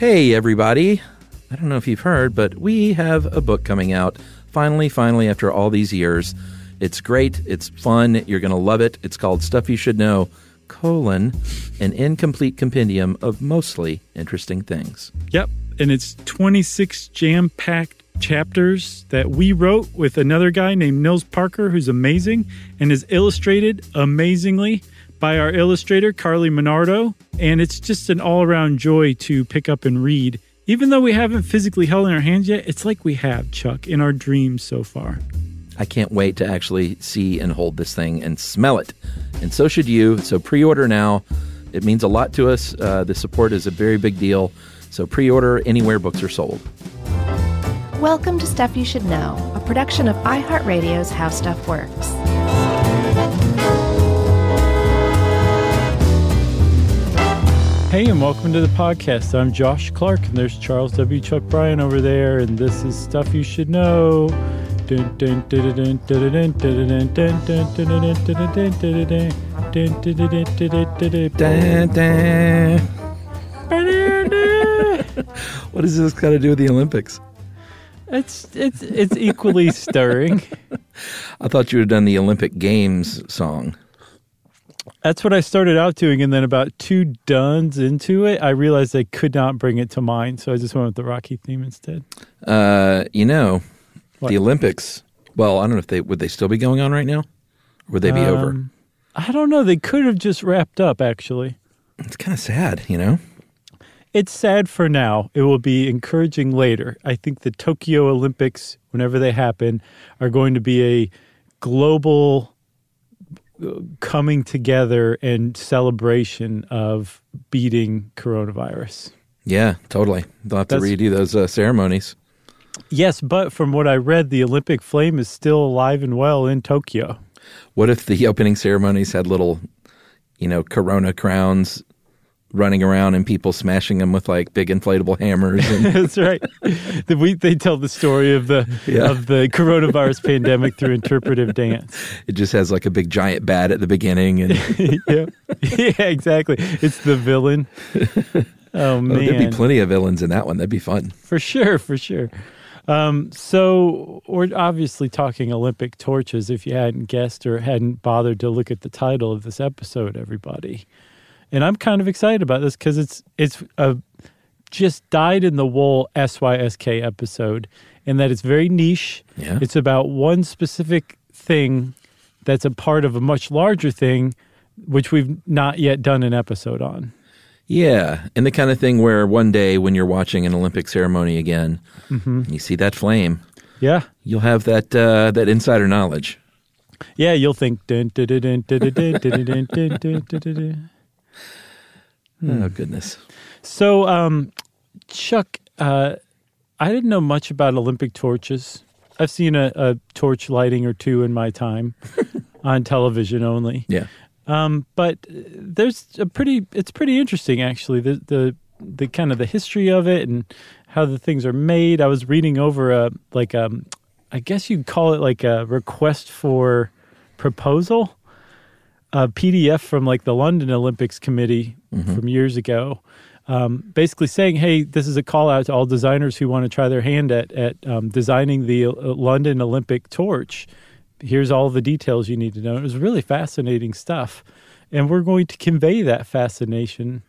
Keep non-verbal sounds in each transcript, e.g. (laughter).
Hey, everybody. I don't know if you've heard, but we have a book coming out. Finally, finally, after all these years. It's great. It's fun. You're going to love it. It's called Stuff You Should Know, colon, an incomplete compendium of mostly interesting things. Yep. And it's 26 jam packed chapters that we wrote with another guy named Nils Parker, who's amazing and is illustrated amazingly by our illustrator, Carly Monardo. And it's just an all around joy to pick up and read. Even though we haven't physically held in our hands yet, it's like we have, Chuck, in our dreams so far. I can't wait to actually see and hold this thing and smell it. And so should you. So pre order now. It means a lot to us. Uh, the support is a very big deal. So pre order anywhere books are sold. Welcome to Stuff You Should Know, a production of iHeartRadio's How Stuff Works. Hey, and welcome to the podcast. I'm Josh Clark, and there's Charles W. Chuck Bryan over there, and this is Stuff You Should Know. What does this got to do with the Olympics? It's it's it's equally stirring. I thought you have done the Olympic Games song. That's what I started out doing, and then about two duns into it, I realized I could not bring it to mind, so I just went with the Rocky theme instead. Uh, you know, What? the Olympics. Well, I don't know if they would they still be going on right now, or would they be over? Um, I don't know. They could have just wrapped up. Actually, It's kind of sad, you know. it's sad for now. It will be encouraging later. I think the Tokyo Olympics, whenever they happen, are going to be a global coming together and celebration of beating coronavirus. Yeah, totally. They'll have to That's- redo those uh, ceremonies. Yes, but from what I read, the Olympic flame is still alive and well in Tokyo. What if the opening ceremonies had little, you know, Corona crowns running around and people smashing them with like big inflatable hammers? And, (laughs) That's right. The, we, they tell the story of the Yeah. of the coronavirus pandemic through interpretive dance. it just has like a big giant bat at the beginning, and (laughs) yeah. yeah, exactly. It's the villain. Oh oh, man, there'd be plenty of villains in that one. That'd be fun. for sure, for sure. Um, so we're obviously talking Olympic torches. If you hadn't guessed or hadn't bothered to look at the title of this episode, everybody, and I'm kind of excited about this because it's it's a just dyed in the wool SYSK episode, and that it's very niche. Yeah. It's about one specific thing that's a part of a much larger thing, which we've not yet done an episode on. Yeah, and the kind of thing where one day when you're watching an Olympic ceremony again, Mm-hmm. you see that flame, Yeah. you'll have that uh, that insider knowledge. Yeah, you'll think. Oh goodness. So, um, Chuck, uh, I didn't know much about Olympic torches. I've seen a, a torch lighting or two in my time (laughs) on television only. Yeah. Um, but there's a pretty, it's pretty interesting actually. The, the, the kind of the history of it and how the things are made. I was reading over a, like, um, I guess you'd call it like a request for proposal, a PDF from like the London Olympics Committee from years ago. Um, basically saying, "Hey, this is a call out to all designers who want to try their hand at at um, designing the uh, London Olympic torch. Here's all the details you need to know." It was really fascinating stuff, and we're going to convey that fascination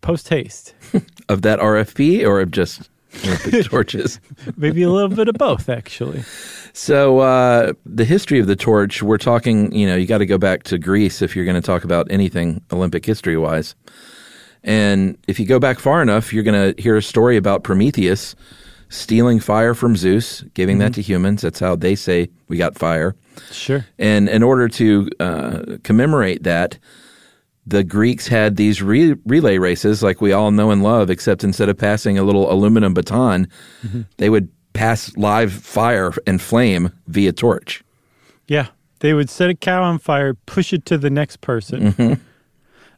post haste. (laughs) Of that RFP or of just Olympic (laughs) torches? Maybe a little bit of both, actually. So uh, the history of the torch, we're talking. You know, you got to go back to Greece if you're going to talk about anything Olympic history wise. And if you go back far enough, you're going to hear a story about Prometheus stealing fire from Zeus, giving that to humans. That's how they say we got fire. Sure. And in order to uh, commemorate that, the Greeks had these re- relay races like we all know and love, except instead of passing a little aluminum baton, they would pass live fire and flame via torch. Yeah, they would set a cow on fire, push it to the next person.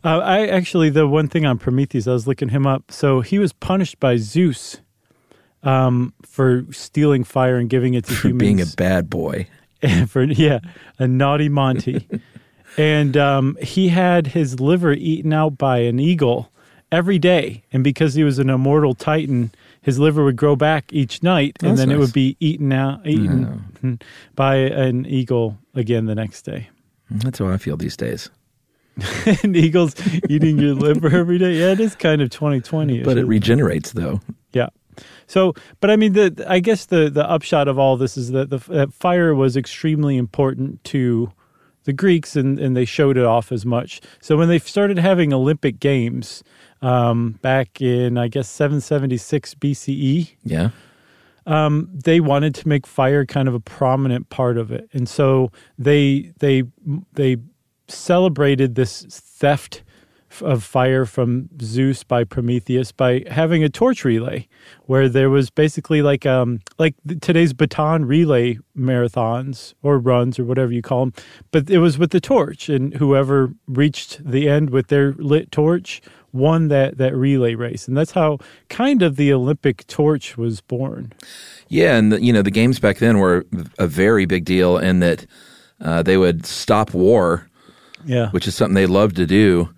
Uh, I actually, the one thing on Prometheus, I was looking him up. So he was punished by Zeus um, for stealing fire and giving it to (laughs) For humans. being a bad boy. (laughs) for yeah, a naughty Monty, (laughs) and um, he had his liver eaten out by an eagle, every day. And because he was an immortal titan, his liver would grow back each night, and That's then it would be eaten out, eaten (laughs) by an eagle again the next day. That's how I feel these days. (laughs) and eagles eating your liver every day. Yeah, it is kind of 2020. But it regenerates, though. Yeah. So, but I mean, the I guess the the upshot of all this is that the that fire was extremely important to the Greeks, and and they showed it off as much. So when they started having Olympic games um, back in I guess 776 BCE, Yeah. they wanted to make fire kind of a prominent part of it, and so they they they celebrated this theft of fire from Zeus by Prometheus by having a torch relay, where there was basically like um like today's baton relay marathons or runs or whatever you call them, but it was with the torch, and whoever reached the end with their lit torch won that that relay race, and that's how kind of the Olympic torch was born. Yeah, and the, you know the games back then were a very big deal in that uh, they would stop war, Yeah. which is something they loved to do,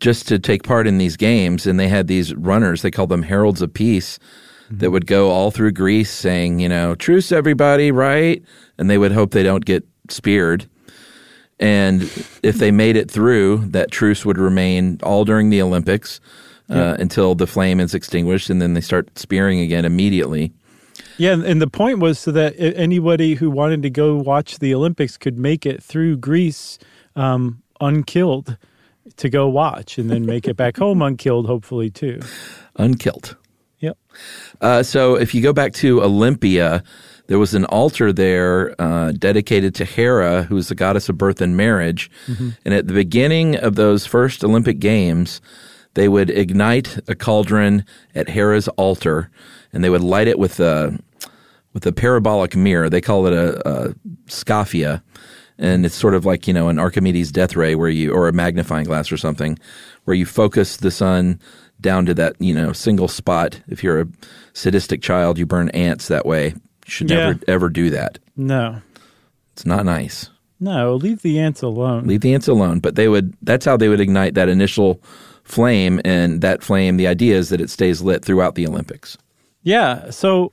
just to take part in these games. And they had these runners; they called them heralds of peace, that would go all through Greece saying, you know, truce, everybody, right? And they would hope they don't get speared. And if they made it through, that truce would remain all during the Olympics uh, until the flame is extinguished, and then they start spearing again immediately. Yeah, and, and the point was so that anybody who wanted to go watch the Olympics could make it through Greece um, unkilled to go watch, and then make it back (laughs) home unkilled, hopefully too. Unkilled. Yep. Uh, so if you go back to Olympia, there was an altar there uh, dedicated to Hera, who is the goddess of birth and marriage. And at the beginning of those first Olympic Games, they would ignite a cauldron at Hera's altar, and they would light it with a with a parabolic mirror. They call it a, a skaphia, and it's sort of like you know an Archimedes death ray, where you or a magnifying glass or something, where you focus the sun down to that you know single spot. If you're a sadistic child, you burn ants that way. You should Yeah. never ever do that. No, It's not nice. no, leave the ants alone. Leave the ants alone. But they would. That's how they would ignite that initial flame, and that flame. The idea is that it stays lit throughout the Olympics. Yeah. So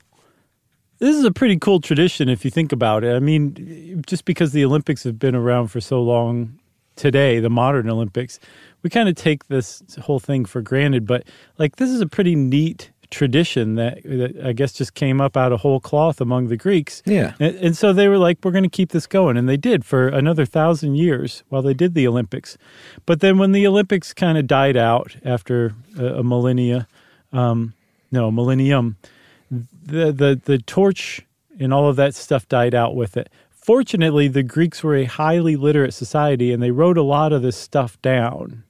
this is a pretty cool tradition if you think about it. I mean, just because the Olympics have been around for so long today, the modern Olympics, we kind of take this whole thing for granted. But like, this is a pretty neat tradition that, that I guess just came up out of whole cloth among the Greeks. Yeah. And, and so they were like, we're going to keep this going. And they did for another thousand years while they did the Olympics. But then when the Olympics kind of died out after a, a millennia, um, no, millennium, the, the, the torch and all of that stuff died out with it. Fortunately, the Greeks were a highly literate society and they wrote a lot of this stuff down.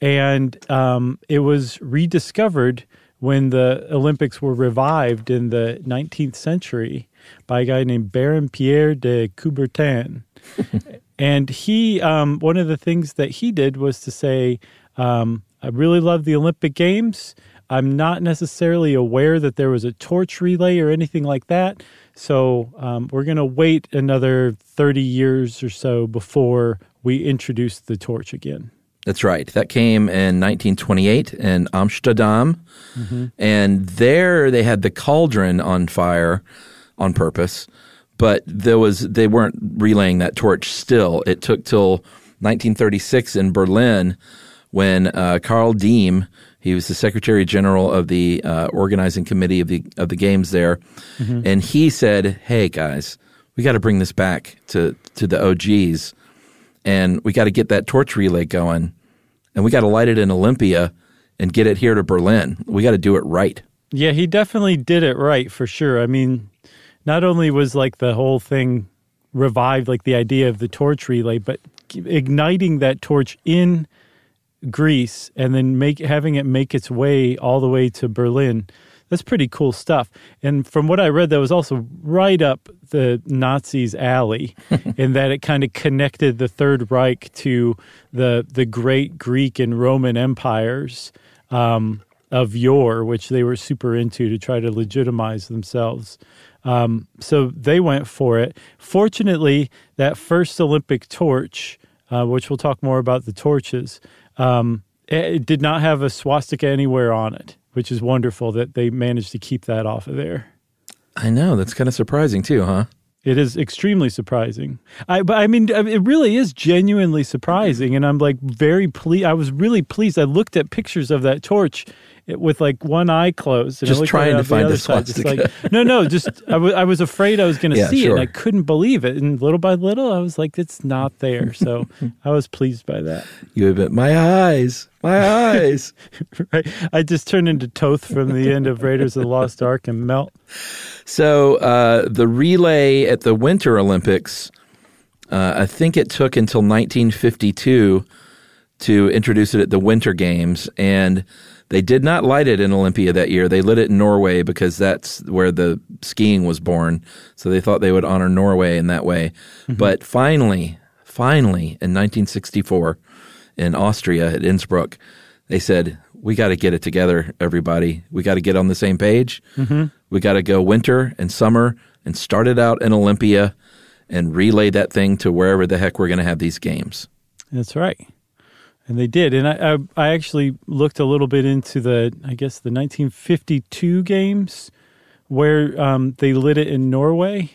And um, it was rediscovered when the Olympics were revived in the 19th century by a guy named Baron Pierre de Coubertin. (laughs) and he, um, one of the things that he did was to say, um, I really love the Olympic Games. I'm not necessarily aware that there was a torch relay or anything like that. So um, we're going to wait another 30 years or so before we introduce the torch again. That's right. That came in 1928 in Amsterdam. And there they had the cauldron on fire on purpose, but there was they weren't relaying that torch still. It took till 1936 in Berlin when uh, Carl Diem, he was the Secretary General of the uh, organizing committee of the of the games there, and he said, "Hey guys, we got to bring this back to to the OGs." and we got to get that torch relay going, and we got to light it in Olympia and get it here to Berlin. We got to do it right. Yeah, he definitely did it right for sure. I mean, not only was like the whole thing revived, like the idea of the torch relay, but igniting that torch in Greece and then make having it make its way all the way to Berlin. That's pretty cool stuff. And from what I read, that was also right up the Nazis' alley, (laughs) in that it kind of connected the Third Reich to the the great Greek and Roman empires um, of yore, which they were super into to try to legitimize themselves. Um, so they went for it. Fortunately, that first Olympic torch, uh, which we'll talk more about the torches, um, It did not have a swastika anywhere on it, which is wonderful that they managed to keep that off of there. I know that's kind of surprising too, huh? It is extremely surprising. I, but I mean, it really is genuinely surprising, and I'm like very pleased. I was really pleased. I looked at pictures of that torch with like one eye closed, and just trying to find the, the side, just like, (laughs) no, no, just I, w- I was afraid I was going to Yeah, see it, and I couldn't believe it. And little by little, I was like, it's not there. So (laughs) I was pleased by that. You admit my eyes, my eyes. (laughs) Right? I just turned into Toht from the end of Raiders of the Lost Ark and melt. So uh, the relay at the Winter Olympics, uh, I think it took until 1952 to introduce it at the Winter Games, and they did not light it in Olympia that year. They lit it in Norway because that's where the skiing was born. So they thought they would honor Norway in that way. But finally, finally, in 1964, in Austria at Innsbruck, they said, "We got to get it together, everybody. We got to get on the same page. We got to go winter and summer and start it out in Olympia." And relay that thing to wherever the heck we're going to have these games. That's right. And they did. And I, I, I actually looked a little bit into the, I guess, the 1952 games where um, they lit it in Norway.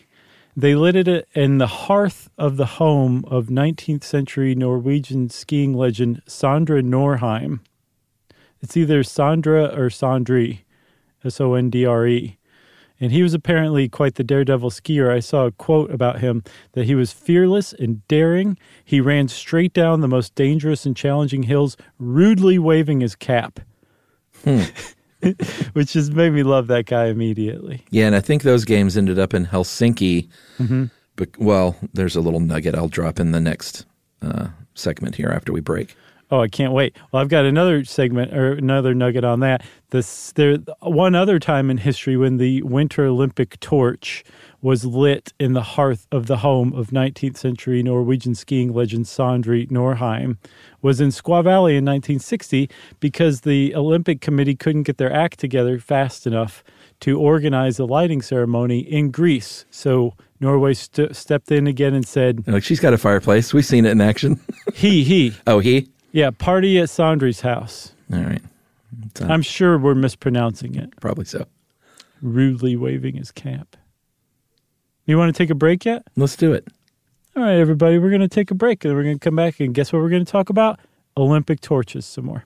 They lit it in the hearth of the home of 19th century Norwegian skiing legend Sandra Norheim. It's either Sandra or Sandri, S O N D R E. And he was apparently quite the daredevil skier. I saw a quote about him that he was fearless and daring. He ran straight down the most dangerous and challenging hills, rudely waving his cap. Hmm. (laughs) (laughs) Which just made me love that guy immediately. Yeah, and I think those games ended up in Helsinki. But well, there's a little nugget I'll drop in the next uh, segment here after we break. Oh, I can't wait. Well, I've got another segment or another nugget on that. This there one other time in history when the Winter Olympic torch was lit in the hearth of the home of 19th century Norwegian skiing legend Sondre Norheim was in Squaw Valley in 1960 because the Olympic Committee couldn't get their act together fast enough to organize a lighting ceremony in Greece. So Norway st- stepped in again and said, like she's got a fireplace. We've seen it in action. (laughs) "He, he, oh, he. yeah, party at Sondre's house." All right, uh, I'm sure we're mispronouncing it. probably so. Rudely waving his cap. You want to take a break yet? Let's do it. All right, everybody, we're going to take a break and we're going to come back and guess what we're going to talk about? Olympic torches some more.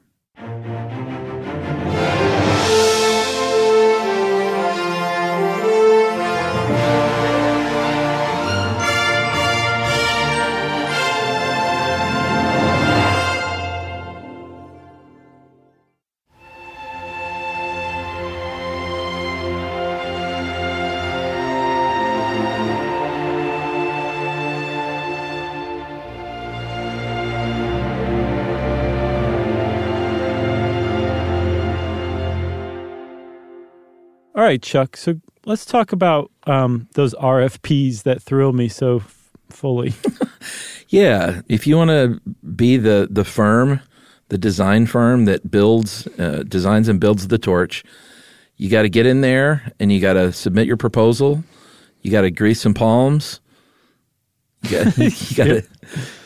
Right, Chuck. So let's talk about um, those RFPs that thrill me so f- fully. (laughs) Yeah, if you want to be the the firm, the design firm that builds, uh, designs and builds the torch, you got to get in there and you got to submit your proposal. You got to grease some palms. You got (laughs) you got to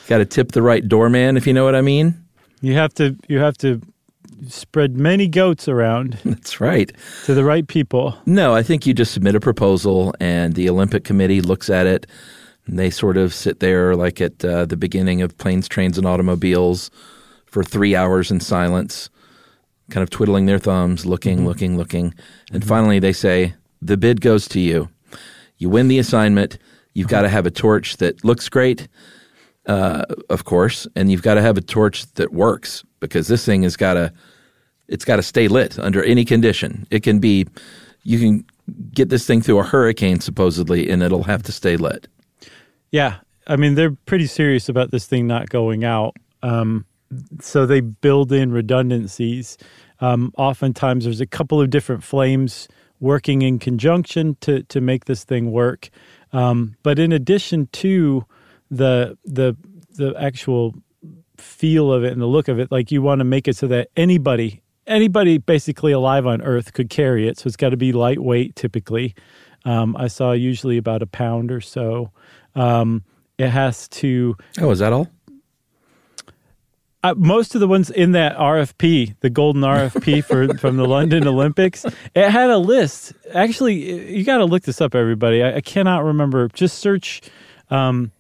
got to tip the right doorman if you know what I mean. you have to you have to spread many goats around (laughs) That's right. to the right people. No, I think you just submit a proposal and the Olympic Committee looks at it. And they sort of sit there like at uh, the beginning of Planes, Trains, and Automobiles for three hours in silence, kind of twiddling their thumbs, looking, mm-hmm. looking, looking. And mm-hmm. finally they say, The bid goes to you. You win the assignment. You've uh-huh. got to have a torch that looks great, uh, of course, and you've got to have a torch that works because this thing has got to it's got to stay lit under any condition. It can be, you can get this thing through a hurricane supposedly, and it'll have to stay lit. Yeah, I mean they're pretty serious about this thing not going out. Um, so they build in redundancies. Um, oftentimes, there's a couple of different flames working in conjunction to to make this thing work. Um, but in addition to the the the actual feel of it and the look of it, like you want to make it so that anybody anybody basically alive on Earth could carry it. So it's got to be lightweight, typically. Um, I saw usually about a pound or so. Um, it has to. Oh, is that all? uh, most of the ones in that RFP, the golden RFP (laughs) for from the London Olympics, it had a list. Actually, you got to look this up, everybody. I, I, cannot remember. Just search um,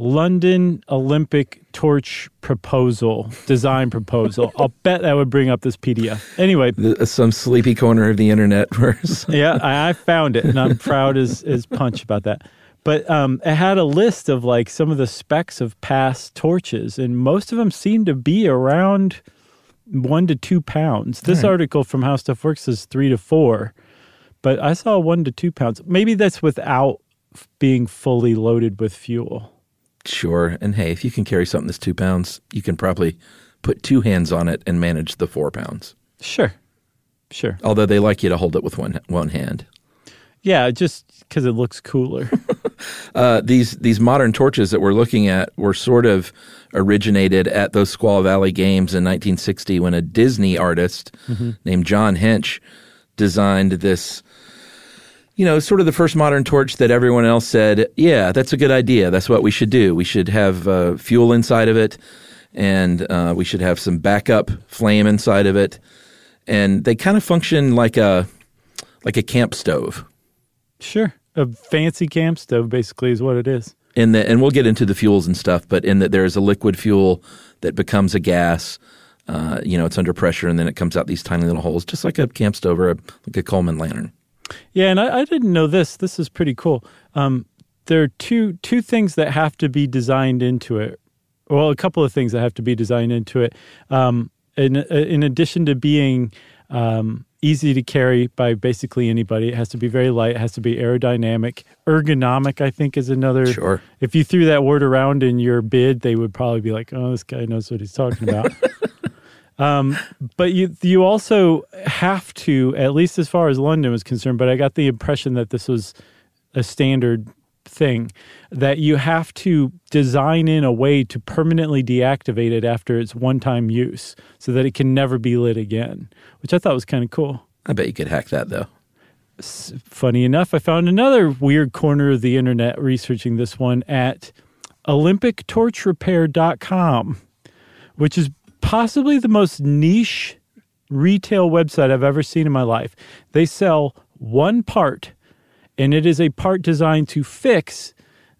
London Olympic torch proposal, design proposal. (laughs) I'll bet that would bring up this PDF. Anyway, some sleepy corner of the internet. (laughs) yeah, I, I, found it, and I'm proud as as punch about that. But um, it had a list of like some of the specs of past torches, and most of them seem to be around one to two pounds. This right. article from How Stuff Works is three to four, but I saw one to two pounds. Maybe that's without being fully loaded with fuel. Sure. And hey, if you can carry something that's two pounds, you can probably put two hands on it and manage the four pounds. Sure. Sure. Although they like you to hold it with one one hand. Yeah, just because it looks cooler. (laughs) uh, these these modern torches that we're looking at were sort of originated at those Squaw Valley Games in 1960 when a Disney artist mm-hmm. named John Hench designed this you know, sort of the first modern torch that everyone else said, yeah, that's a good idea. That's what we should do. We should have uh, fuel inside of it, and uh, we should have some backup flame inside of it. And they kind of function like a like a camp stove. Sure, a fancy camp stove basically is what it is. In the, and we'll get into the fuels and stuff, but in that there is a liquid fuel that becomes a gas. Uh, you know, it's under pressure, and then it comes out these tiny little holes, just like a camp stove or a, like a Coleman lantern. Yeah, and I, I didn't know this. This is pretty cool. Um, there are two two things that have to be designed into it. Well, a couple of things that have to be designed into it. Um, in in addition to being um, easy to carry by basically anybody, it has to be very light. It has to be aerodynamic, ergonomic. I think is another. Sure. If you threw that word around in your bid, they would probably be like, "Oh, this guy knows what he's talking about." (laughs) Um, but you you also have to, at least as far as London was concerned. But I got the impression that this was a standard thing that you have to design in a way to permanently deactivate it after its one-time use, so that it can never be lit again. Which I thought was kind of cool. I bet you could hack that though. Funny enough, I found another weird corner of the internet researching this one at OlympicTorchRepair.com, which is possibly the most niche retail website I've ever seen in my life. They sell one part, and it is a part designed to fix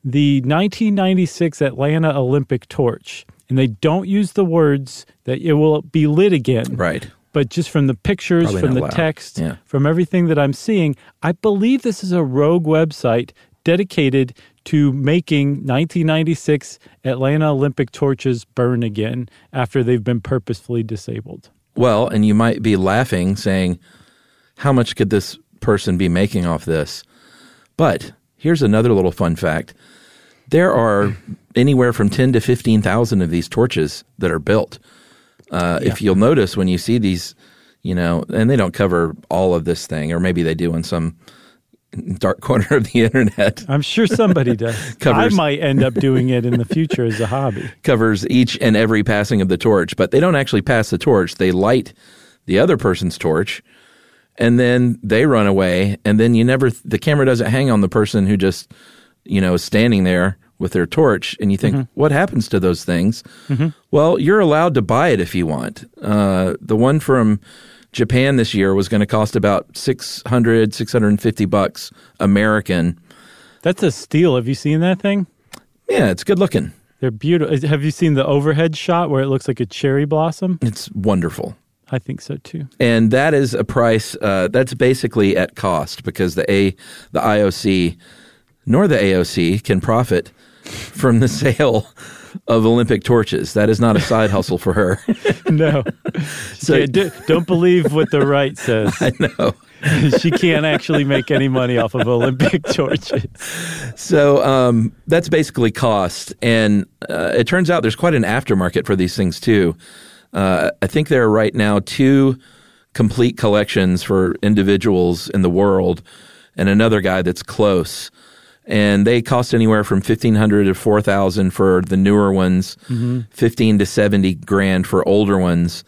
the 1996 Atlanta Olympic torch. And they don't use the words that it will be lit again. Right. But just from the pictures, Probably from the loud. text, yeah. from everything that I'm seeing, I believe this is a rogue website dedicated to making 1996 Atlanta Olympic torches burn again after they've been purposefully disabled. Well, and you might be laughing, saying, How much could this person be making off this? But here's another little fun fact there are anywhere from 10 to 15,000 of these torches that are built. Uh, yeah. If you'll notice when you see these, you know, and they don't cover all of this thing, or maybe they do in some dark corner of the internet. I'm sure somebody does. (laughs) covers, I might end up doing it in the future as a hobby. (laughs) Covers each and every passing of the torch, but they don't actually pass the torch. They light the other person's torch and then they run away and then you never the camera doesn't hang on the person who just you know is standing there with their torch and you think mm-hmm. what happens to those things mm-hmm. well you're allowed to buy it if you want uh, the one from Japan this year was going to cost about 600, 650 bucks American. That's a steal. Have you seen that thing? Yeah, it's good looking. They're beautiful. Have you seen the overhead shot where it looks like a cherry blossom? It's wonderful. I think so too. And that is a price uh, that's basically at cost because the A, the IOC, nor the AOC can profit from the (laughs) sale of Olympic torches. That is not a side hustle for her. (laughs) no. (laughs) So yeah, do, don't believe what the right says. (laughs) I know. she can't actually make any money off of Olympic torches. So um, that's basically cost. And uh, it turns out there's quite an aftermarket for these things, too. Uh, I think there are right now two complete collections for individuals in the world and another guy that's close and they cost anywhere from fifteen hundred to four thousand for the newer ones, mm-hmm. fifteen to seventy grand for older ones,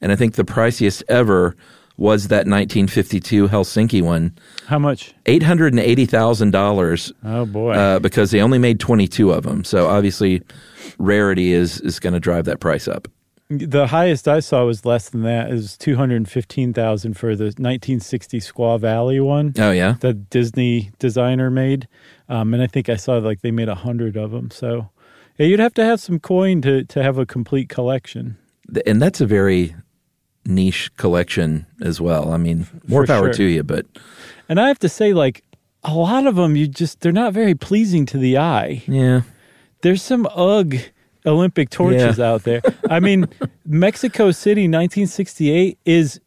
and I think the priciest ever was that 1952 Helsinki one. How much? Eight hundred and eighty thousand dollars. Oh boy! Uh, because they only made 22 of them, so obviously rarity is is going to drive that price up. The highest I saw was less than that. It was two hundred fifteen thousand for the nineteen sixty Squaw Valley one Oh yeah. that Disney designer made, um, and I think I saw like they made a hundred of them. So yeah, you'd have to have some coin to to have a complete collection. And that's a very niche collection as well. I mean, more For power sure. to you, but And I have to say, like a lot of them, you just they're not very pleasing to the eye. yeah. There's some UGG Olympic torches Yeah. out there. I mean, (laughs) Mexico City, 1968 is.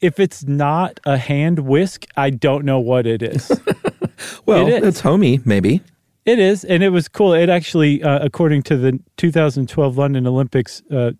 If it's not a hand whisk, I don't know what it is. (laughs) Well, It it's homey, maybe. It is, and it was cool. It actually, uh, according to the 2012 London Olympics uh,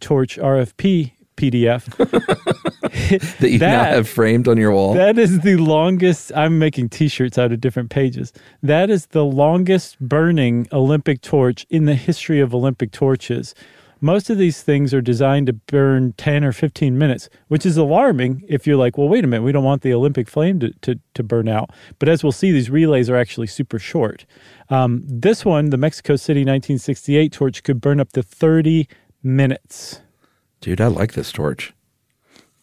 torch RFP PDF, (laughs) (laughs) That you now have framed on your wall. that is the longest. I'm making T-shirts out of different pages. That is the longest burning Olympic torch in the history of Olympic torches. Most of these things are designed to burn 10 or 15 minutes, which is alarming if you're like, well, wait a minute, we don't want the Olympic flame to, to, to burn out. But as we'll see, these relays are actually super short. Um, this one, the Mexico City 1968 torch, could burn up to 30 minutes. Dude, I like this torch.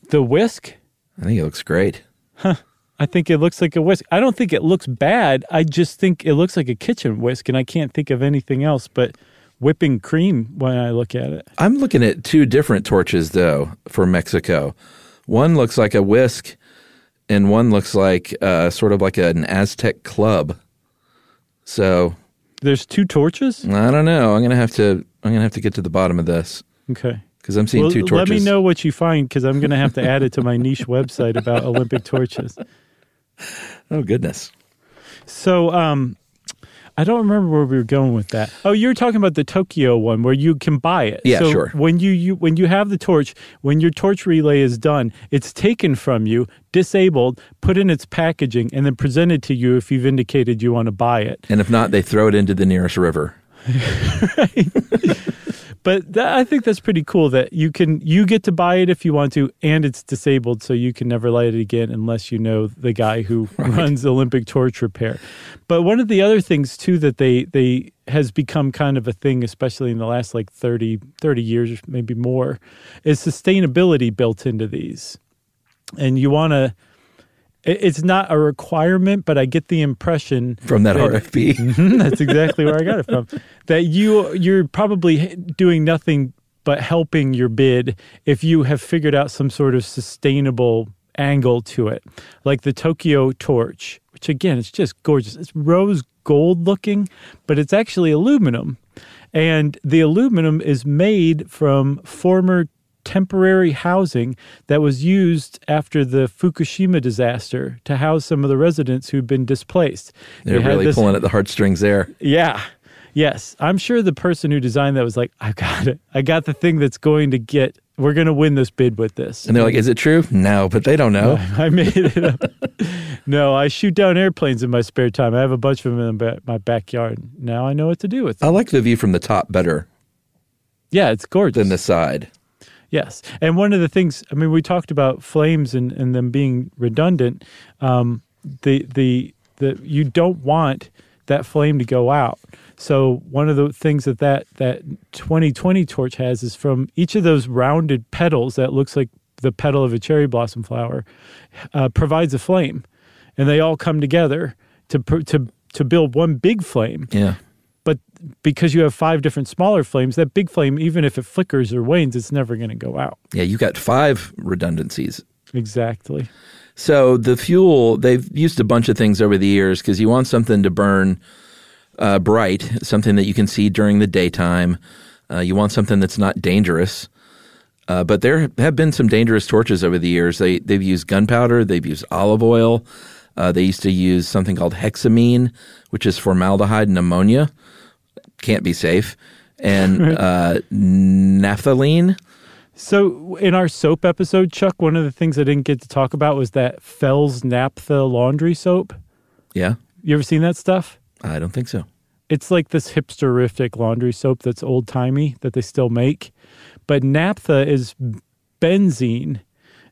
The whisk, I think it looks great. Huh. I think it looks like a whisk. I don't think it looks bad. I just think it looks like a kitchen whisk, and I can't think of anything else but whipping cream when I look at it. I'm looking at two different torches though for Mexico. One looks like a whisk, and one looks like uh, sort of like an Aztec club. So There's two torches. I don't know. I'm gonna have to. I'm gonna have to get to the bottom of this Okay. because I'm seeing Well, two torches. let me know what you find because I'm going to have to add it to my niche (laughs) website about Olympic torches. Oh goodness. So, um, I don't remember where we were going with that. Oh, you were talking about the Tokyo one where you can buy it. Yeah, so sure. When you, you when you have the torch, when your torch relay is done, it's taken from you, disabled, put in its packaging, and then presented to you if you've indicated you want to buy it. And if not, they throw it into the nearest river. (laughs) (laughs) But that, I think that's pretty cool that you can you get to buy it if you want to, and it's disabled, so you can never light it again unless you know the guy who (laughs) runs Olympic Torch Repair. But one of the other things too that they they has become kind of a thing, especially in the last like 30, 30 years, maybe more, is sustainability built into these, and you want to. It's not a requirement, but I get the impression From that that- RFP. (laughs) Mhm, That's exactly where I got it from. (laughs) That you you're probably doing nothing but helping your bid if you have figured out some sort of sustainable angle to it, like the Tokyo torch, which again it's just gorgeous. It's rose gold looking, but it's actually aluminum, and the aluminum is made from former temporary housing that was used after the Fukushima disaster to house some of the residents who'd been displaced. They're really this- pulling at the heartstrings there. yeah. Yes. I'm sure the person who designed that was like, I got it. I got the thing that's going to get, we're going to win this bid with this. And they're like, "Is it true?" No, but they don't know. (laughs) I made it up. no, I shoot down airplanes in my spare time. I have a bunch of them in my backyard. Now I know what to do with them. I like the view from the top better Yeah, it's gorgeous. than the side. Yes. And one of the things, I mean, we talked about flames and, and them being redundant. Um, the, the, the, you don't want that flame to go out. So one of the things that that, that 2020 torch has is from each of those rounded petals that looks like the petal of a cherry blossom flower uh, provides a flame. And they all come together to, to, to build one big flame Yeah. But because you have five different smaller flames, that big flame, even if it flickers or wanes, it's never going to go out. Yeah, you got five redundancies. Exactly. So the fuel, they've used a bunch of things over the years because you want something to burn uh, bright, something that you can see during the daytime. Uh, you want something that's not dangerous. Uh, but there have been some dangerous torches over the years. They they've used gunpowder, they've used olive oil. Uh, they used to use something called hexamine, which is formaldehyde and ammonia. Can't be safe. And (laughs) uh, naphthalene. So, in our soap episode, Chuck, one of the things I didn't get to talk about was that Fels Naptha laundry soap. Yeah, You ever seen that stuff? I don't think so. It's like this hipsterific laundry soap that's old timey that they still make. But naphtha is benzene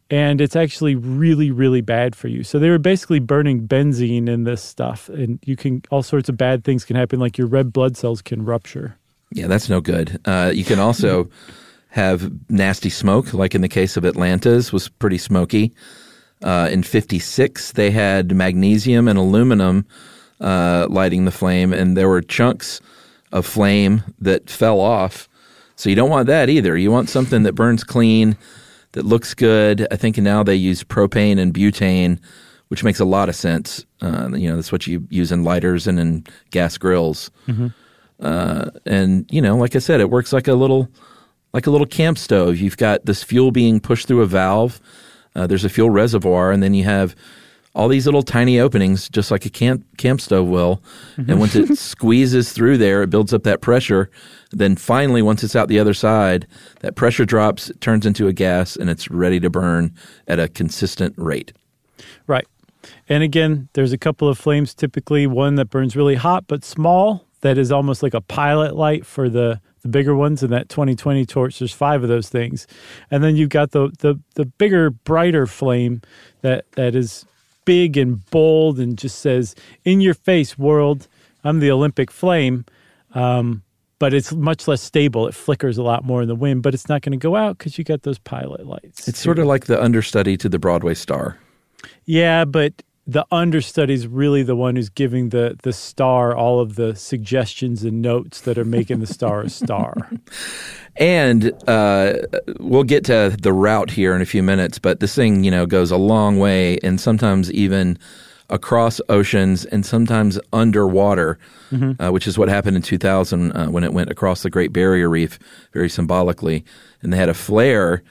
and it's actually really, really bad for you. So they were basically burning benzene in this stuff, and you can all sorts of bad things can happen, like your red blood cells can rupture. Yeah, that's no good. Uh, you can also (laughs) have nasty smoke, like in the case of Atlanta's, was pretty smoky. Uh, in 56, they had magnesium and aluminum uh, lighting the flame, and there were chunks of flame that fell off. So you don't want that either. You want something that burns clean, that looks good. I think now they use propane and butane, which makes a lot of sense. Uh, you know, that's what you use in lighters and in gas grills. Uh, and you know, like I said, it works like a little like a little camp stove. You've got this fuel being pushed through a valve. Uh, there's a fuel reservoir, and then you have all these little tiny openings, just like a camp camp stove will. And mm-hmm. once it (laughs) squeezes through there, it builds up that pressure. Then finally, once it's out the other side, that pressure drops, it turns into a gas, and it's ready to burn at a consistent rate. Right. And again, there's a couple of flames, typically one that burns really hot but small, that is almost like a pilot light for the, the bigger ones in that 2020 torch. There's five of those things. And then you've got the, the, the bigger, brighter flame that, that is big and bold and just says, In your face, world, I'm the Olympic flame. Um, but it's much less stable. It flickers a lot more in the wind, but it's not going to go out because you got those pilot lights. It's sort of like the understudy to the Broadway star. Yeah, but the understudy is really the one who's giving the the star all of the suggestions and notes that are making the star a star. (laughs) And uh, we'll get to the route here in a few minutes, but this thing, you know, goes a long way and sometimes even across oceans and sometimes underwater, uh, which is what happened in 2000 uh, when it went across the Great Barrier Reef, very symbolically. And they had a flare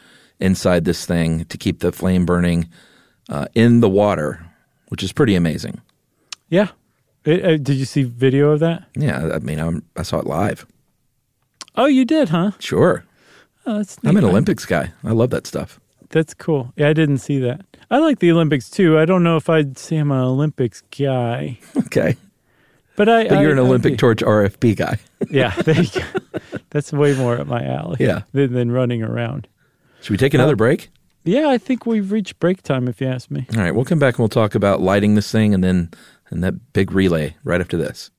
inside this thing to keep the flame burning uh, in the water, which is pretty amazing. Yeah. It- uh, did you see video of that? Yeah, I mean, I'm, I saw it live. Oh, you did, huh? Sure. Oh, that's I'm an Olympics guy. I love that stuff. That's cool. Yeah, I didn't see that. I like the Olympics too. I don't know if I'd say I'm an Olympics guy, (laughs) Okay. but I. But you're I- an Olympic be- Torch RFP guy. (laughs) Yeah, there you (laughs) go. That's way more up my alley. Yeah. Than, than running around. Should we take another break? Yeah, I think we've reached break time. If you ask me. All right, we'll come back and we'll talk about lighting this thing and then and that big relay right after this.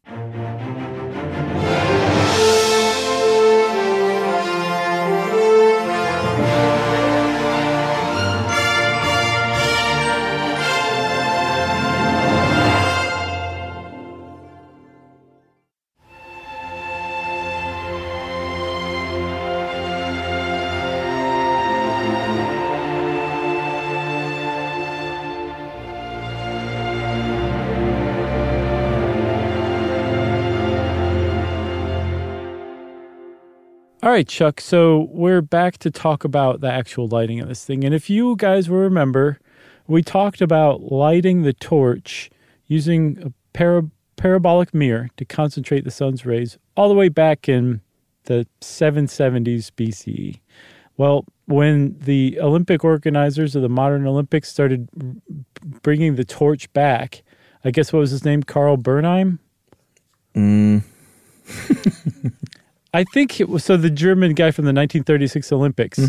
Right, Chuck. So we're back to talk about the actual lighting of this thing. And if you guys will remember, we talked about lighting the torch using a para- parabolic mirror to concentrate the sun's rays all the way back in the 770s BCE. Well, when the Olympic organizers of the modern Olympics started bringing the torch back, I guess what was his name? Carl Bernheim? Mm. (laughs) I think it was so the German guy from the 1936 Olympics.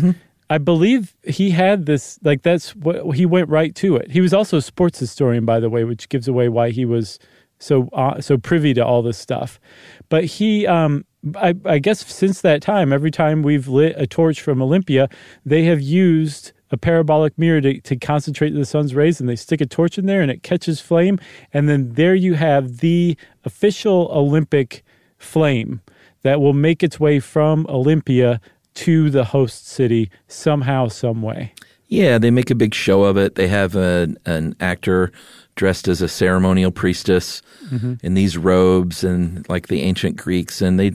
I believe he had this like that's what he went right to it. He was also a sports historian by the way, which gives away why he was so uh, so privy to all this stuff. But he um I, I guess since that time, every time we've lit a torch from Olympia, they have used a parabolic mirror to, to concentrate the sun's rays and they stick a torch in there and it catches flame. And then there you have the official Olympic flame that will make its way from Olympia to the host city somehow, some way. Yeah, they make a big show of it. They have an an actor dressed as a ceremonial priestess in these robes and like the ancient Greeks, and they,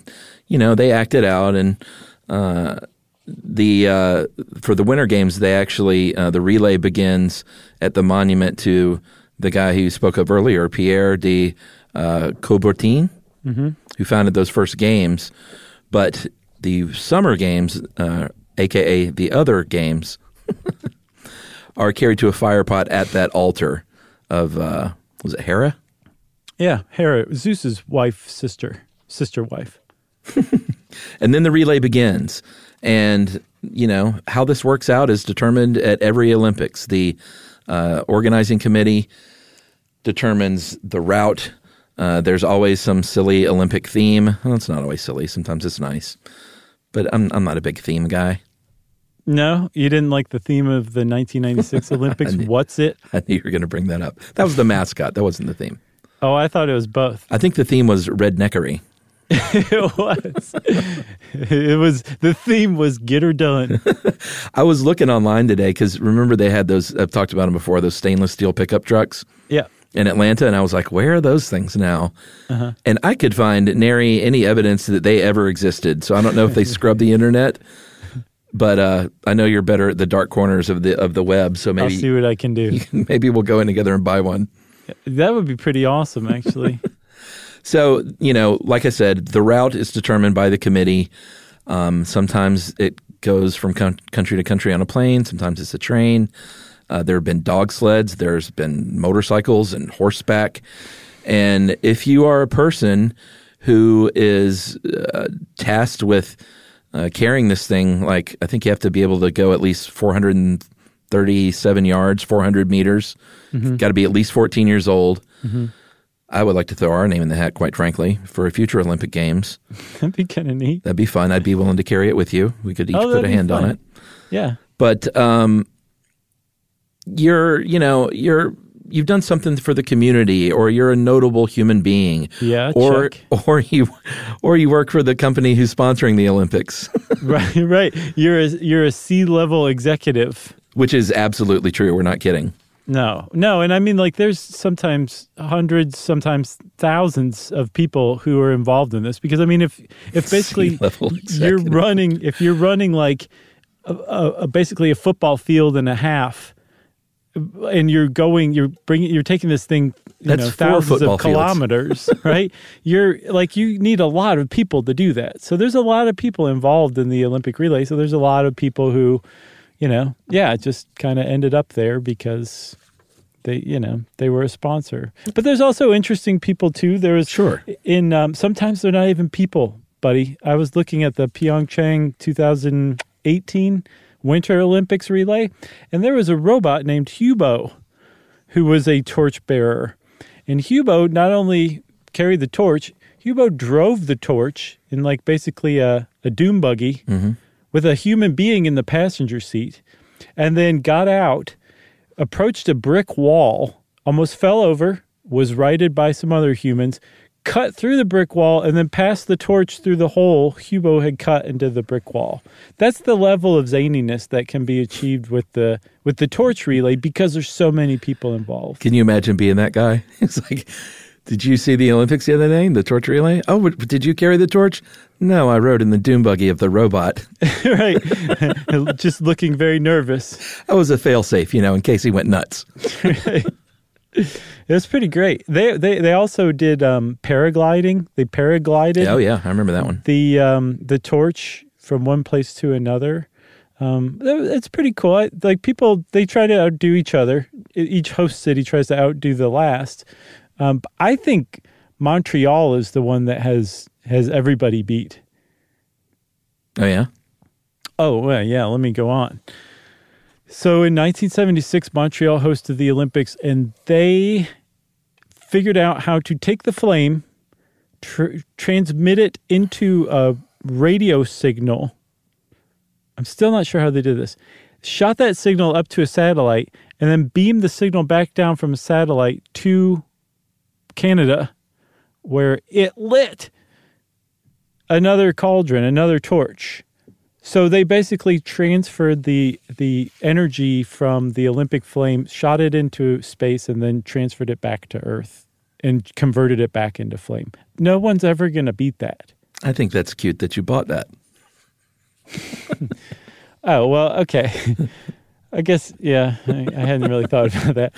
you know, they act it out. And uh, the uh, for the Winter Games, they actually uh, the relay begins at the monument to the guy who spoke of earlier, Pierre de uh, Coubertin, who founded those first games. But the summer games, uh, aka the other games, (laughs) are carried to a fire pot at that altar of uh, was it Hera? Yeah, Hera, Zeus's wife, sister, sister wife. (laughs) And then the relay begins. And, you know, how this works out is determined at every Olympics. The uh, organizing committee determines the route. Uh, there's always some silly Olympic theme. Well, it's not always silly. Sometimes it's nice. But I'm, I'm not a big theme guy. No, you didn't like the theme of the 1996 (laughs) Olympics. What's it? I knew you were going to bring that up. That was the mascot. That wasn't the theme. Oh, I thought it was both. I think the theme was redneckery. (laughs) it was. it was. The theme was "Get her done." (laughs) I was looking online today because remember they had those. I've talked about them before. Those stainless steel pickup trucks Yeah. In Atlanta, and I was like, "Where are those things now?" And I could find nary any evidence that they ever existed. So I don't know if they (laughs) scrubbed the internet, but uh, I know you're better at the dark corners of the of the web. So maybe I'll see what I can do. (laughs) maybe we'll go in together and buy one. That would be pretty awesome, actually. (laughs) So, you know, like I said, the route is determined by the committee. Um, sometimes it goes from con- country to country on a plane, sometimes it's a train. Uh, there have been dog sleds, there's been motorcycles and horseback. And if you are a person who is uh, tasked with uh, carrying this thing, like I think you have to be able to go at least 437 yards, 400 meters, got to be at least 14 years old. I would like to throw our name in the hat, quite frankly, for future Olympic Games. (laughs) That'd be kind of neat. That'd be fun. I'd be willing to carry it with you. We could each Oh, put a hand on it. Yeah. But um, you're, you know, you're you've done something for the community, or you're a notable human being, Yeah, or check. (laughs) or you or you work for the company who's sponsoring the Olympics, (laughs) Right. Right. You're a you're a C level executive. which is absolutely true. We're not kidding. No, no, and I mean like there's sometimes hundreds, sometimes thousands of people who are involved in this because I mean if if basically (laughs) you're running if you're running like a, a, a basically a football field and a half and you're going you're bringing you're taking this thing you That's know four thousands football of kilometers (laughs) right? You're like you need a lot of people to do that. So there's a lot of people involved in the olympic relay. So there's a lot of people who you know yeah just kind of ended up there because they you know they were a sponsor. But there's also interesting people too. There was Sure. in um, sometimes they're not even people buddy. I was looking at the pyeongchang 2018 winter olympics relay and there was a robot named hubo who was a torch bearer. And hubo not only carried the torch hubo drove the torch in like basically a, a doom buggy mm-hmm. with a human being in the passenger seat and then got out approached a brick wall, almost fell over, was righted by some other humans, cut through the brick wall, and then passed the torch through the hole Hubo had cut into the brick wall. That's the level of zaniness that can be achieved with the with the torch relay because there's so many people involved. Can you imagine being that guy? (laughs) It's like, did you see the Olympics the other day? The torch relay? Oh, did you carry the torch? No, I rode in the doom buggy of the robot. (laughs) (laughs) right. Just looking very nervous. I was a failsafe, you know, in case he went nuts. It was pretty great. They they they also did um, paragliding. They paraglided. Oh yeah, I remember that one. the um, the torch from one place to another. Um, it's pretty cool. I, like people, they try to outdo each other. Each host city tries to outdo the last. Um, I think Montreal is the one that has has everybody beat. Oh yeah, Oh, well, yeah, let me go on. So in 1976, Montreal hosted the Olympics, and they figured out how to take the flame, tr- transmit it into a radio signal. I'm still not sure how they did this. Shot that signal up to a satellite, and then beamed the signal back down from a satellite to Canada, where it lit another cauldron, another torch. So they basically transferred the the energy from the Olympic flame, shot it into space, and then transferred it back to Earth and converted it back into flame. No one's ever going to beat that. I think that's cute that you bought that. (laughs) Oh well, okay. (laughs) I guess yeah. I, I hadn't really thought about that.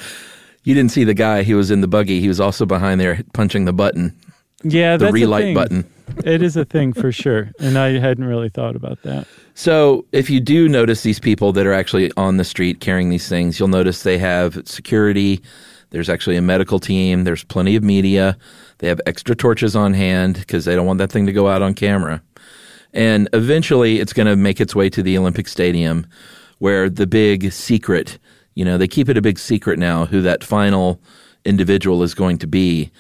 You didn't see the guy. He was in the buggy. He was also behind there punching the button, Yeah, the that's a relight thing. button. It is a thing for sure, and I hadn't really thought about that. So, if you do notice these people that are actually on the street carrying these things, you'll notice they have security. There's actually a medical team. There's plenty of media. They have extra torches on hand because they don't want that thing to go out on camera. And eventually, it's going to make its way to the Olympic Stadium, where the big secret, you know, they keep it a big secret now who that final individual is going to be.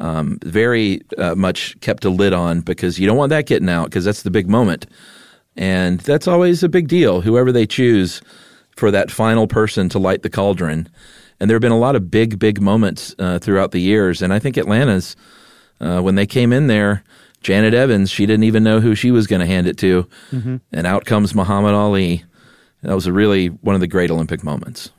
Um, very uh, much kept a lid on because you don't want that getting out because that's the big moment. And that's always a big deal, whoever they choose for that final person to light the cauldron. And there have been a lot of big, big moments uh, throughout the years. And I think Atlanta's, uh, when they came in there, Janet Evans, she didn't even know who she was going to hand it to. Mm-hmm. And out comes Muhammad Ali. That was really one of the great Olympic moments.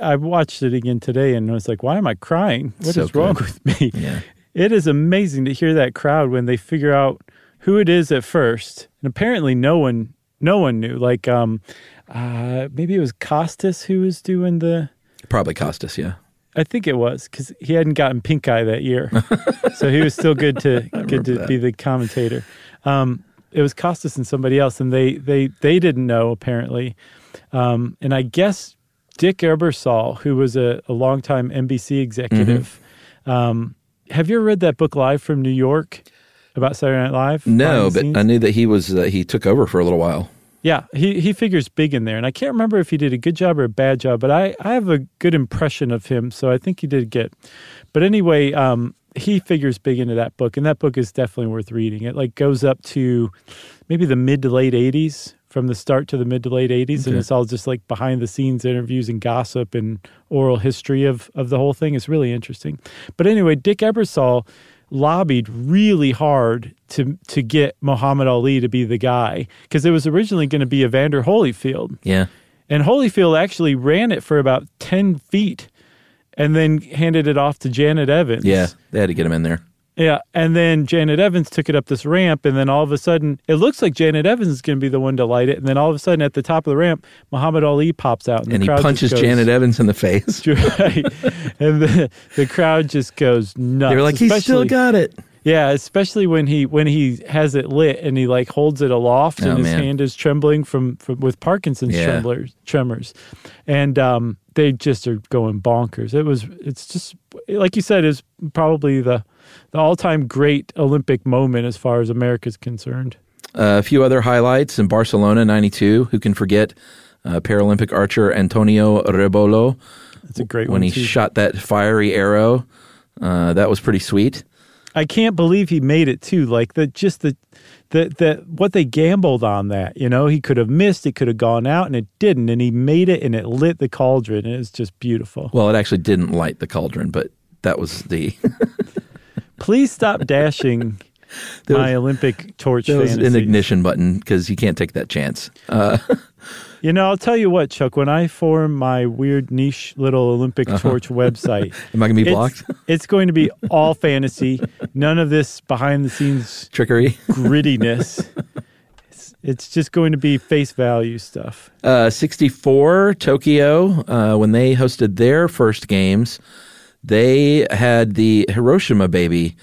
I watched it again today and I was like, why am I crying? What is So wrong good. with me? Yeah. It is amazing to hear that crowd when they figure out who it is at first. And apparently no one no one knew. Like um uh maybe it was Costas who was doing the Probably Costas, yeah. I think it was because he hadn't gotten pink eye that year, (laughs) so he was still good to good to that. be the commentator. Um, it was Costas and somebody else, and they they they didn't know apparently. Um, and I guess Dick Ebersol, who was a, a longtime NBC executive, Mm-hmm. um, have you ever read that book Live from New York about Saturday Night Live? No, but scenes? I knew that he was uh, he took over for a little while. Yeah, he he figures big in there, and I can't remember if he did a good job or a bad job, but I I have a good impression of him, so I think he did get. But anyway, um, he figures big into that book, and that book is definitely worth reading. It like goes up to maybe the mid to late '80s, from the start to the mid to late '80s, and it's all just like behind the scenes interviews and gossip and oral history of of the whole thing. It's really interesting. But anyway, Dick Ebersol lobbied really hard to to get Muhammad Ali to be the guy because it was originally going to be Evander Holyfield, Yeah. and Holyfield actually ran it for about ten feet, and then handed it off to Janet Evans. Yeah. They had to get him in there. Yeah, and then Janet Evans took it up this ramp, and then all of a sudden it looks like Janet Evans is going to be the one to light it, and then all of a sudden at the top of the ramp, Muhammad Ali pops out, and, And he punches goes- Janet Evans in the face. (laughs) Right, and the, the crowd just goes nuts. They're like, he's still got it. Yeah, especially when he when he has it lit and he like holds it aloft Oh, and his man. hand is trembling from, from with Parkinson's Yeah. tremblers, tremors, and um, they just are going bonkers. It was it's just like you said is probably the the all time great Olympic moment as far as America's concerned. Uh, a few other highlights in Barcelona '92. Who can forget uh, Paralympic archer Antonio Rebollo It's a great when he too. shot that fiery arrow? Uh, that was pretty sweet. I can't believe he made it too. Like the just the the the what they gambled on that. You know, he could have missed, it could have gone out, and it didn't, and he made it, and it lit the cauldron, and it's just beautiful. Well, it actually didn't light the cauldron, but that was the (laughs) Please stop dashing (laughs) There my was- Olympic torch that was an ignition button because you can't take that chance. Uh, (laughs) You know, I'll tell you what, Chuck. When I form my weird niche little Olympic torch website, (laughs) am I going to be it's, blocked? (laughs) it's going to be all fantasy. None of this behind the scenes Trickery. (laughs) grittiness. It's, it's just going to be face value stuff. Uh, 64 Tokyo uh, when they hosted their first games they had the Hiroshima baby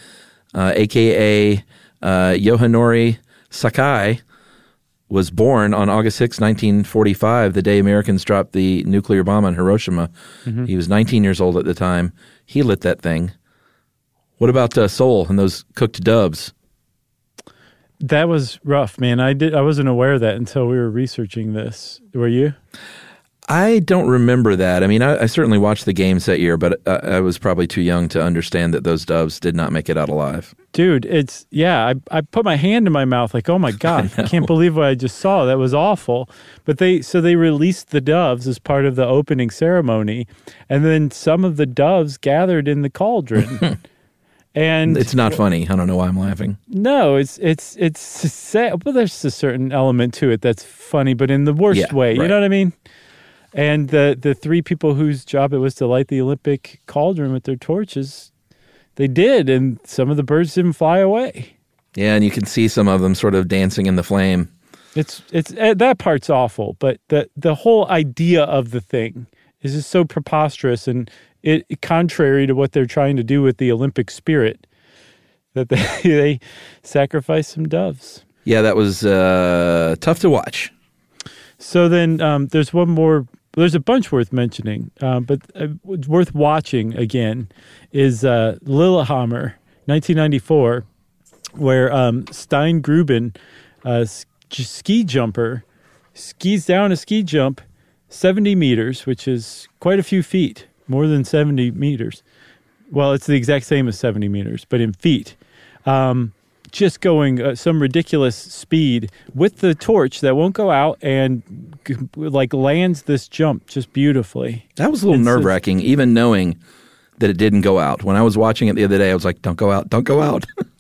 uh, aka uh, Yoshinori Sakai was born on August 6, 1945 the day Americans dropped the nuclear bomb on Hiroshima he was 19 years old at the time he lit that thing what about uh, Seoul and those cooked doves That was rough, man. I did. I wasn't aware of that until we were researching this. Were you? I don't remember that. I mean, I, I certainly watched the games that year, but I, I was probably too young to understand that those doves did not make it out alive. Dude, it's yeah. I I put my hand in my mouth like, oh my (laughs) god, I, can't believe what I just saw. That was awful. But they so they released the doves as part of the opening ceremony, and then some of the doves gathered in the cauldron. (laughs) and It's not funny. I don't know why I'm laughing. no, it's it's it's sad. Well, there's a certain element to it that's funny, but in the worst Yeah, way. You know what I mean? And the the three people whose job it was to light the Olympic cauldron with their torches, they did, and some of the birds didn't fly away. Yeah, and you can see some of them sort of dancing in the flame. It's it's eh, that part's awful, but the the whole idea of the thing is just so preposterous and it contrary to what they're trying to do with the Olympic spirit that they (laughs) they sacrifice some doves. Yeah, that was uh, tough to watch. So then um, there's one more. There's a bunch worth mentioning, uh, but uh, worth watching again is uh, Lillehammer, 1994, where um, Stein Gruben, a j- ski jumper, skis down a ski jump 70 meters, which is quite a few feet, more than 70 meters. Well, it's the exact same as 70 meters, but in feet. Um, just going uh, some ridiculous speed with the torch that won't go out and like lands this jump just beautifully. That was a little nerve wracking, even knowing that it didn't go out. When I was watching it the other day, I was like, "Don't go out! Don't go out!" (laughs)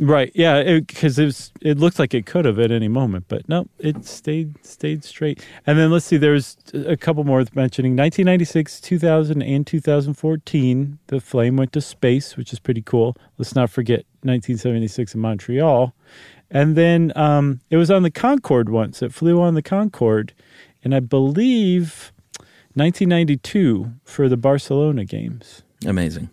Right. Yeah. Because it, was. It looked like it could have at any moment, but no, it stayed stayed straight. And then let's see. There's a couple more worth mentioning. 1996, 2000, and 2014. The flame went to space, which is pretty cool. Let's not forget 1976 in Montreal. And then um, it was on the Concorde once. It flew on the Concorde, and I believe 1992 for the Barcelona games. Amazing.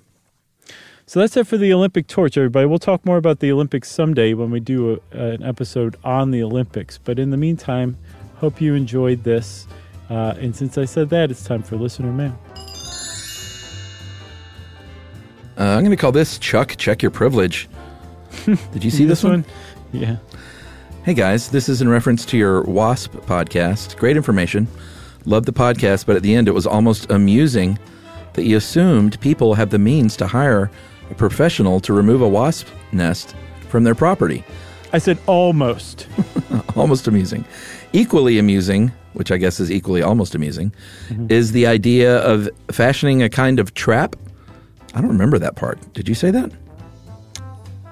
So that's it for the Olympic torch, everybody. We'll talk more about the Olympics someday when we do a, an episode on the Olympics. But in the meantime, hope you enjoyed this. Uh, and since I said that, it's time for listener mail. Uh, I'm going to call this Chuck. Check your privilege. (laughs) Did you see this, one? Yeah. Hey guys, this is in reference to your WASP podcast. Great information. Love the podcast, but at the end it was almost amusing that you assumed people have the means to hire a professional to remove a wasp nest from their property. I said almost. (laughs) almost amusing. Equally amusing, which I guess is equally almost amusing, is the idea of fashioning a kind of trap. I don't remember that part. Did you say that?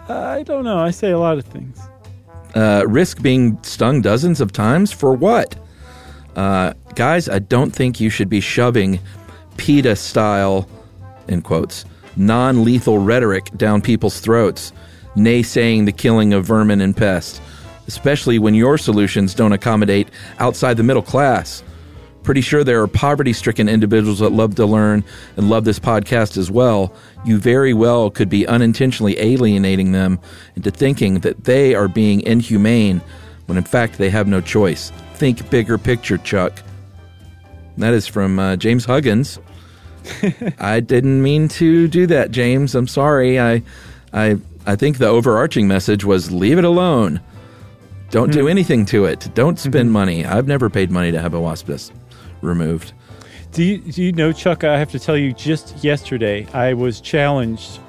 I don't know. I say a lot of things. uh, risk being stung dozens of times for what? Uh, guys, I don't think you should be shoving PETA style, in quotes, non lethal rhetoric down people's throats, naysaying the killing of vermin and pests, especially when your solutions don't accommodate outside the middle class. Pretty sure there are poverty stricken individuals that love to learn and love this podcast as well. You very well could be unintentionally alienating them into thinking that they are being inhumane when in fact they have no choice. Think bigger picture, Chuck. That is from uh, James Huggins. (laughs) I didn't mean to do that, James. I'm sorry. I, I, I think the overarching message was leave it alone. Don't do anything to it. Don't spend money. I've never paid money to have a wasp nest removed. Do you, do you know, Chuck? I have to tell you, just yesterday, I was challenged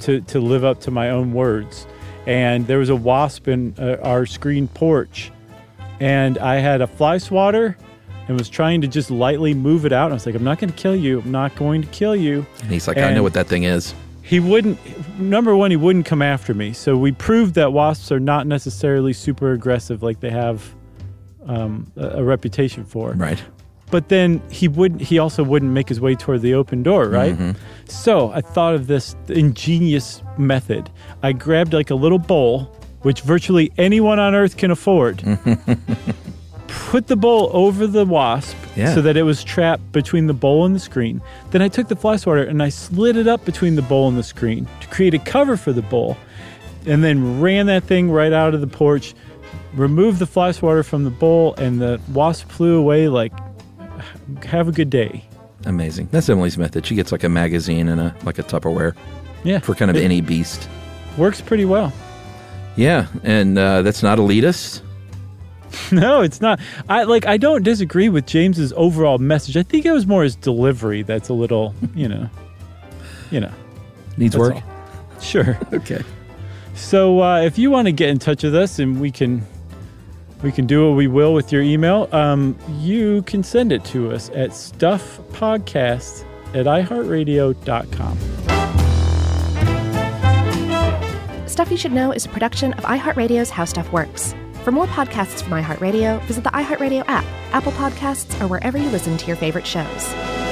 to, to live up to my own words. And there was a wasp in uh, our screen porch. And I had a fly swatter and was trying to just lightly move it out. And I was like, I'm not going to kill you. I'm not going to kill you. And he's like, I know what that thing is. He wouldn't, number one, he wouldn't come after me. So we proved that wasps are not necessarily super aggressive like they have um, a, a reputation for Right. But then he wouldn't he also wouldn't make his way toward the open door right? Mm-hmm. So i thought of this ingenious method. I grabbed like a little bowl which virtually anyone on earth can afford. (laughs) Put the bowl over the wasp Yeah. so that it was trapped between the bowl and the screen. Then i took the fly swatter and i slid it up between the bowl and the screen to create a cover for the bowl and then ran that thing right out of the porch removed the fly swatter from the bowl and the wasp flew away like have a good day Amazing. That's Emily's method. She gets like a magazine and a like a Tupperware yeah for kind of any beast. works pretty well Yeah, and uh, that's not elitist. (laughs) no it's not i like i don't disagree with james's overall message i think it was more his delivery that's a little (laughs) you know you know Needs work. all. sure (laughs) Okay. So uh, if you want to get in touch with us and we can we can do what we will with your email, um, you can send it to us at stuffpodcast at iheartradio.com. Stuff You Should Know is a production of iHeartRadio's How Stuff Works. For more podcasts from iHeartRadio, visit the iHeartRadio app, Apple Podcasts, or wherever you listen to your favorite shows.